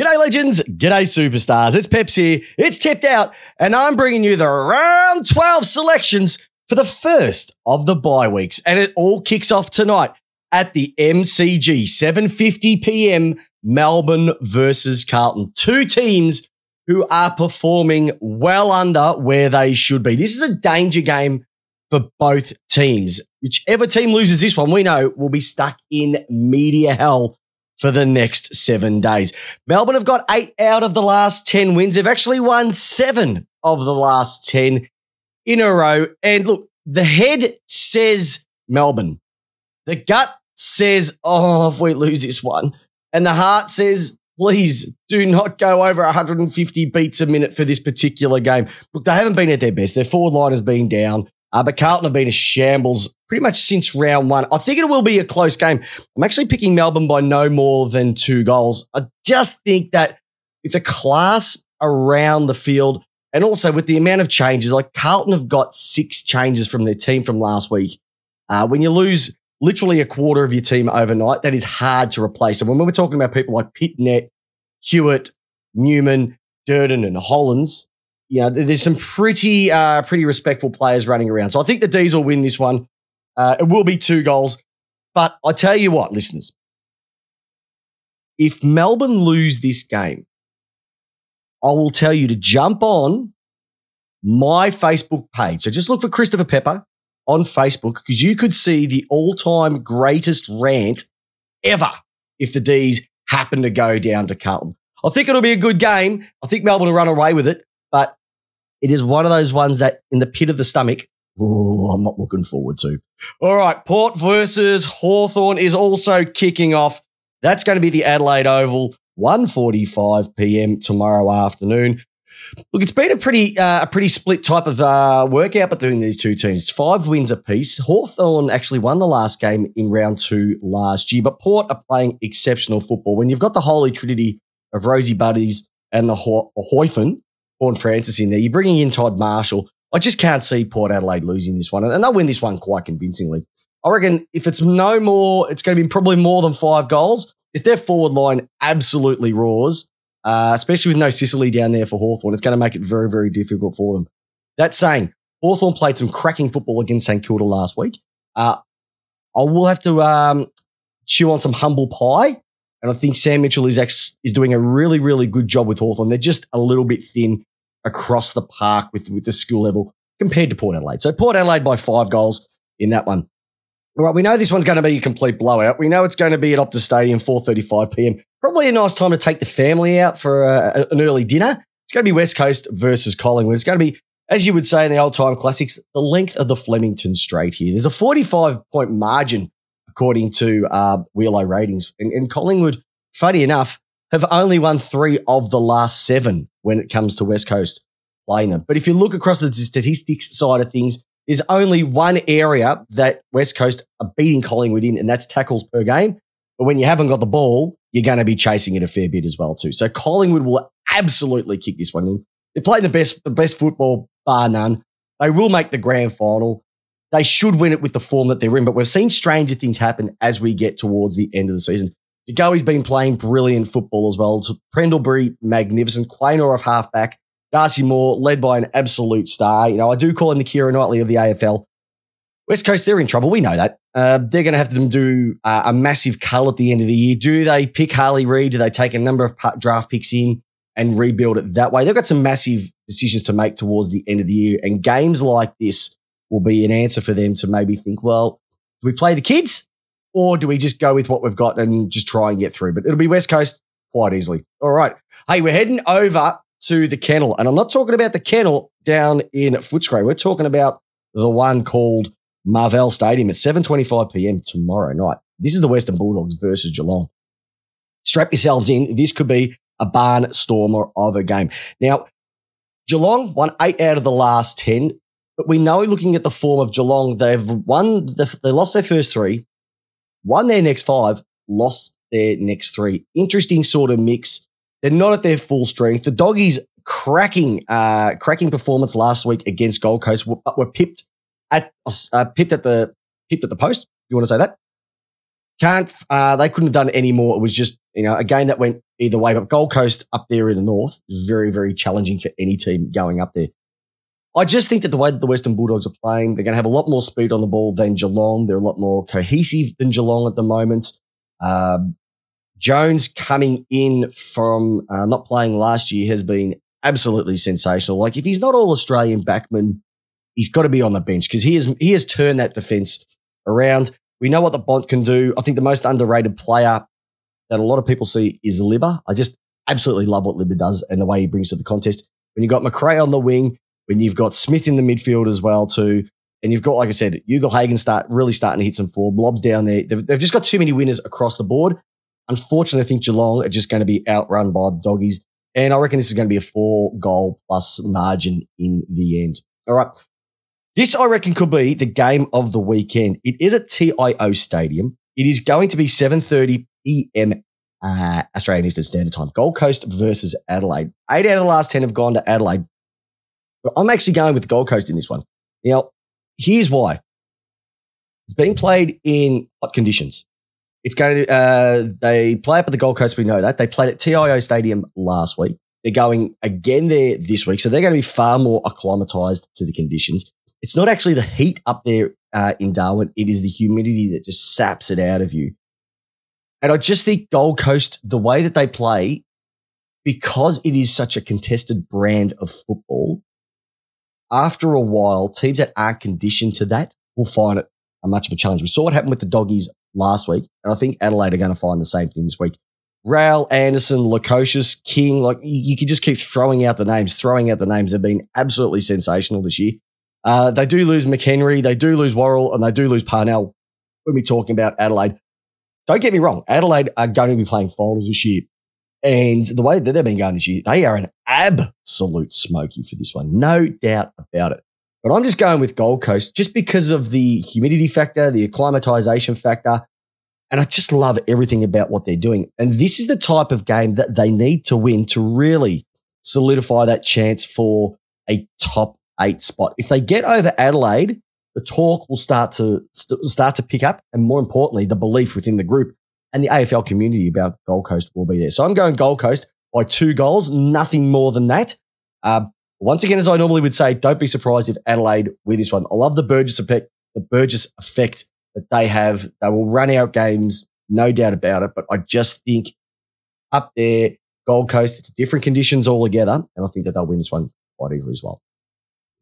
G'day, legends. G'day, superstars. It's Pepsi. It's tipped out, and I'm bringing you the round 12 selections for the first of the bye weeks. And it all kicks off tonight at the MCG, 7.50 p.m., Melbourne versus Carlton. Two teams who are performing well under where they should be. This is a danger game for both teams. Whichever team loses this one, we know will be stuck in media hell for the next seven days. Melbourne have got eight out of the last 10 wins. They've actually won seven of the last 10 in a row. And look, the head says Melbourne. The gut says, oh, if we lose this one. And the heart says, please do not go over 150 beats a minute for this particular game. Look, they haven't been at their best. Their forward line has been down. Uh, but Carlton have been a shambles pretty much since round one. I think it will be a close game. I'm actually picking Melbourne by no more than two goals. I just think that with the class around the field and also with the amount of changes, like Carlton have got six changes from their team from last week. Uh, when you lose literally a quarter of your team overnight, that is hard to replace. And when we're talking about people like Pittonet, Hewitt, Newman, Durdin, and Hollands, you know, there's some pretty, uh, pretty respectful players running around. So I think the D's will win this one. Uh, it will be two goals. But I tell you what, listeners, if Melbourne lose this game, I will tell you to jump on my Facebook page. So just look for Christopher Pepper on Facebook because you could see the all time greatest rant ever if the D's happen to go down to Carlton. I think it'll be a good game. I think Melbourne will run away with it. But it is one of those ones that in the pit of the stomach, I'm not looking forward to. All right, Port versus Hawthorn is also kicking off. That's going to be the Adelaide Oval, 1.45 p.m. tomorrow afternoon. Look, it's been a pretty uh, a pretty split type of uh, workout between these two teams. Five wins apiece. Hawthorn actually won the last game in round two last year, but Port are playing exceptional football. When you've got the holy trinity of Rosie Buddies and the Ho- Hoyfen, Horn Francis in there. You're bringing in Todd Marshall. I just can't see Port Adelaide losing this one, and they'll win this one quite convincingly. I reckon if it's no more, it's going to be probably more than five goals. If their forward line absolutely roars, uh, especially with no Sicily down there for Hawthorn, it's going to make it very, very difficult for them. That saying, Hawthorn played some cracking football against St Kilda last week. Uh, I will have to um, chew on some humble pie. And I think Sam Mitchell is ex- is doing a really, really good job with Hawthorn. They're just a little bit thin across the park with, with the skill level compared to Port Adelaide. So Port Adelaide by five goals in that one. All right, we know this one's going to be a complete blowout. We know it's going to be at Optus Stadium, 4.35 p.m. Probably a nice time to take the family out for a, an early dinner. It's going to be West Coast versus Collingwood. It's going to be, as you would say in the old time classics, the length of the Flemington Straight here. There's a 45 point margin according to uh, ratings. And, and Collingwood, funny enough, have only won three of the last seven when it comes to West Coast playing them. But if you look across the statistics side of things, there's only one area that West Coast are beating Collingwood in, and that's tackles per game. But when you haven't got the ball, you're going to be chasing it a fair bit as well too. So Collingwood will absolutely kick this one in. They're playing the best, the best football bar none. They will make the grand final. They should win it with the form that they're in, but we've seen stranger things happen as we get towards the end of the season. DeGoey's been playing brilliant football as well. Pendlebury, magnificent. Quaynor off halfback. Darcy Moore, led by an absolute star. You know, I do call him the Kira Knightley of the AFL. West Coast, they're in trouble. We know that. Uh, they're going to have to do uh, a massive cull at the end of the year. Do they pick Harley Reid? Do they take a number of draft picks in and rebuild it that way? They've got some massive decisions to make towards the end of the year. And games like this will be an answer for them to maybe think, well, do we play the kids or do we just go with what we've got and just try and get through? But it'll be West Coast quite easily. All right. Hey, we're heading over to the kennel. And I'm not talking about the kennel down in Footscray. We're talking about the one called Marvel Stadium at 7.25 p.m. tomorrow night. This is the Western Bulldogs versus Geelong. Strap yourselves in. This could be a barnstormer of a game. Now, Geelong won eight out of the last 10, but we know looking at the form of Geelong, they've won, the, they lost their first three, won their next five, lost their next three. Interesting sort of mix. They're not at their full strength. The doggies cracking, uh, cracking performance last week against Gold Coast were, were pipped at, uh, pipped at the, pipped at the post. You want to say that? Can't, uh, they couldn't have done any more. It was just you know, a game that went either way, but Gold Coast up there in the north is very, very challenging for any team going up there. I just think that the way that the Western Bulldogs are playing, they're going to have a lot more speed on the ball than Geelong. They're a lot more cohesive than Geelong at the moment. Um, Jones coming in from uh, not playing last year has been absolutely sensational. Like if he's not all Australian backman, he's got to be on the bench because he has he has turned that defense around. We know what the Bont can do. I think the most underrated player that a lot of people see is Libba. I just absolutely love what Libba does and the way he brings to the contest. When you've got Macrae on the wing, when you've got Smith in the midfield as well too, and you've got, like I said, Ugle-Hagan start really starting to hit some form. Blobs down there. They've, they've just got too many winners across the board. Unfortunately, I think Geelong are just going to be outrun by the doggies. And I reckon this is going to be a four goal plus margin in the end. All right. This, I reckon, could be the game of the weekend. It is at TIO Stadium. It is going to be 7.30 p.m. Uh, Australian Eastern Standard Time. Gold Coast versus Adelaide. Eight out of the last 10 have gone to Adelaide. But I'm actually going with the Gold Coast in this one. Now, here's why. It's being played in hot conditions. It's going to, uh, they play up at the Gold Coast. We know that. They played at TIO Stadium last week. They're going again there this week. So they're going to be far more acclimatized to the conditions. It's not actually the heat up there uh, in Darwin. It is the humidity that just saps it out of you. And I just think Gold Coast, the way that they play, because it is such a contested brand of football, after a while, teams that aren't conditioned to that will find it a much of a challenge. We saw what happened with the doggies last week, and I think Adelaide are going to find the same thing this week. Rowell, Anderson, Lukosius, King, like you could just keep throwing out the names, throwing out the names. They've been absolutely sensational this year. Uh, they do lose McHenry, they do lose Worrell, and they do lose Parnell when we're talking about Adelaide. Don't get me wrong, Adelaide are going to be playing finals this year. And the way that they've been going this year, they are an absolute smoky for this one. No doubt about it. But I'm just going with Gold Coast just because of the humidity factor, the acclimatization factor. And I just love everything about what they're doing. And this is the type of game that they need to win to really solidify that chance for a top eight spot. If they get over Adelaide, the talk will start to st- start to pick up, and more importantly, the belief within the group and the AFL community about Gold Coast will be there. So I'm going Gold Coast by two goals, nothing more than that. Uh, once again, as I normally would say, don't be surprised if Adelaide win this one. I love the Burgess effect, the Burgess effect that they have. They will run out games, no doubt about it. But I just think up there, Gold Coast, it's different conditions altogether, and I think that they'll win this one quite easily as well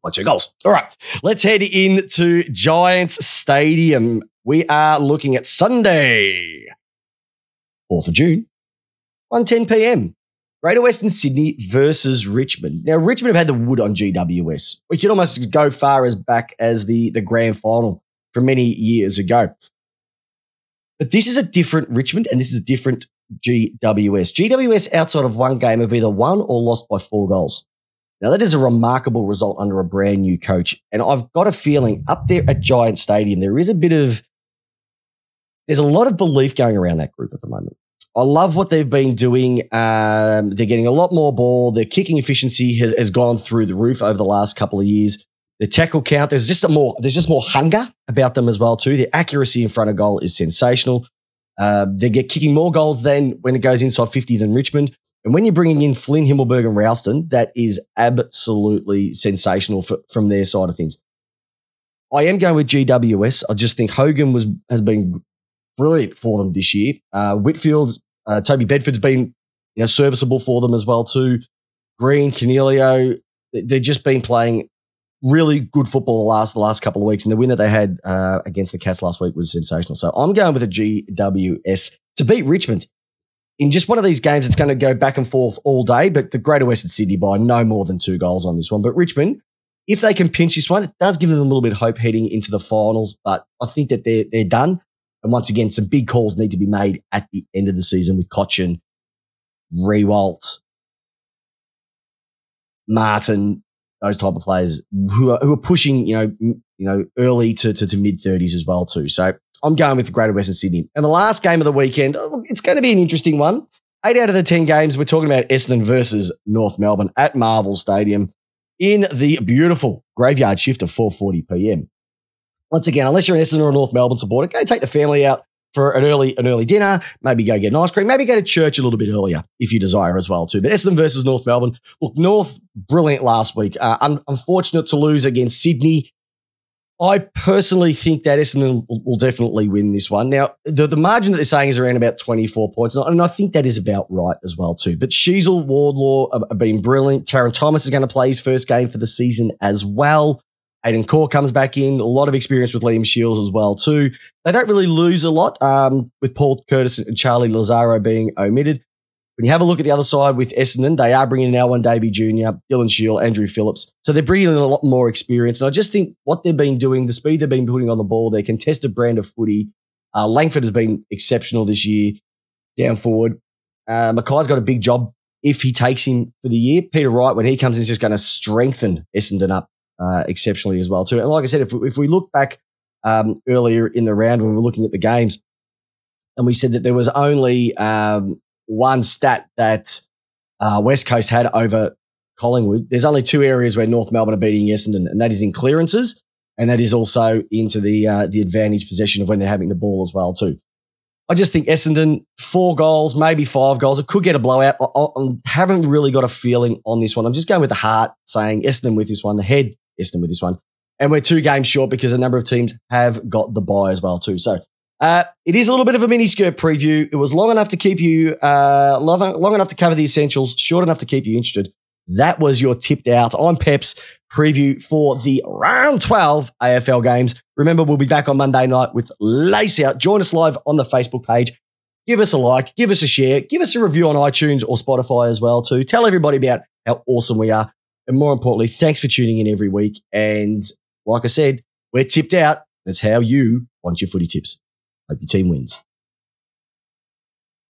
by two goals. All right, let's head into Giants Stadium. We are looking at Sunday, 4th of June, 1.10 p.m. Greater Western Sydney versus Richmond. Now, Richmond have had the wood on GWS. We could almost go far as back as the, the grand final from many years ago. But this is a different Richmond and this is a different GWS. GWS, outside of one game, have either won or lost by four goals. Now, that is a remarkable result under a brand new coach. And I've got a feeling up there at Giant Stadium, there is a bit of, there's a lot of belief going around that group at the moment. I love what they've been doing. Um, they're getting a lot more ball. Their kicking efficiency has, has gone through the roof over the last couple of years. The tackle count, there's just a more, there's just more hunger about them as well too. Their accuracy in front of goal is sensational. Uh, they get kicking more goals than when it goes inside 50 than Richmond. And when you're bringing in Flynn, Himmelberg, and Ralston, that is absolutely sensational for, from their side of things. I am going with GWS. I just think Hogan was has been brilliant for them this year. Uh, Whitfield, uh, Toby Bedford's been you know serviceable for them as well too. Green, Coniglio, they've just been playing really good football the last the last couple of weeks, and the win that they had uh, against the Cats last week was sensational. So I'm going with a GWS to beat Richmond in just one of these games, it's going to go back and forth all day, but the Greater Western Sydney by no more than two goals on this one. But Richmond, if they can pinch this one, it does give them a little bit of hope heading into the finals, but I think that they're, they're done. And once again, some big calls need to be made at the end of the season with Cotchin, Riewoldt, Martin, those type of players who are, who are pushing, you know, you know, early to, to, to mid thirties as well too. So I'm going with the Greater Western Sydney. And the last game of the weekend, oh, it's going to be an interesting one. Eight out of the 10 games, we're talking about Essendon versus North Melbourne at Marvel Stadium in the beautiful graveyard shift of 4.40 p.m. Once again, unless you're an Essendon or North Melbourne supporter, go take the family out, for an early an early dinner, maybe go get an ice cream, maybe go to church a little bit earlier if you desire as well too. But Essendon versus North Melbourne. Look, North brilliant last week. Uh, un- unfortunate to lose against Sydney. I personally think that Essendon will, definitely win this one. Now, the, the margin that they're saying is around about 24 points, and I think that is about right as well too. But Sheezel, Wardlaw have, been brilliant. Tarryn Thomas is going to play his first game for the season as well. Aidan Corr comes back in, a lot of experience with Liam Shiels as well too. They don't really lose a lot um, with Paul Curtis and Charlie Lazzaro being omitted. When you have a look at the other side with Essendon, they are bringing in Alwyn Davey Jr., Dylan Shiel, Andrew Phillips. So they're bringing in a lot more experience. And I just think what they've been doing, the speed they've been putting on the ball, their contested brand of footy. Uh, Langford has been exceptional this year down forward. Uh, Mackay's got a big job if he takes him for the year. Peter Wright, when he comes in, is just going to strengthen Essendon up uh, exceptionally as well too. And like I said, if, if we look back um, earlier in the round when we were looking at the games, and we said that there was only um, one stat that uh, West Coast had over Collingwood. There's only two areas where North Melbourne are beating Essendon, and that is in clearances, and that is also into the uh, the advantage possession of when they're having the ball as well too. I just think Essendon four goals, maybe five goals. It could get a blowout. I, I, haven't really got a feeling on this one. I'm just going with the heart, saying Essendon with this one, the head With this one, and we're two games short because a number of teams have got the bye as well too. So uh, it is a little bit of a mini skirt preview. It was long enough to keep you uh, long, long enough to cover the essentials, short enough to keep you interested. That was your tipped out on Pep's preview for the round 12 AFL games. Remember, we'll be back on Monday night with Lace Out. Join us live on the Facebook page. Give us a like, give us a share, give us a review on iTunes or Spotify as well too. Tell everybody about how awesome we are. And more importantly, thanks for tuning in every week. And like I said, we're tipped out. That's how you want your footy tips. Hope your team wins.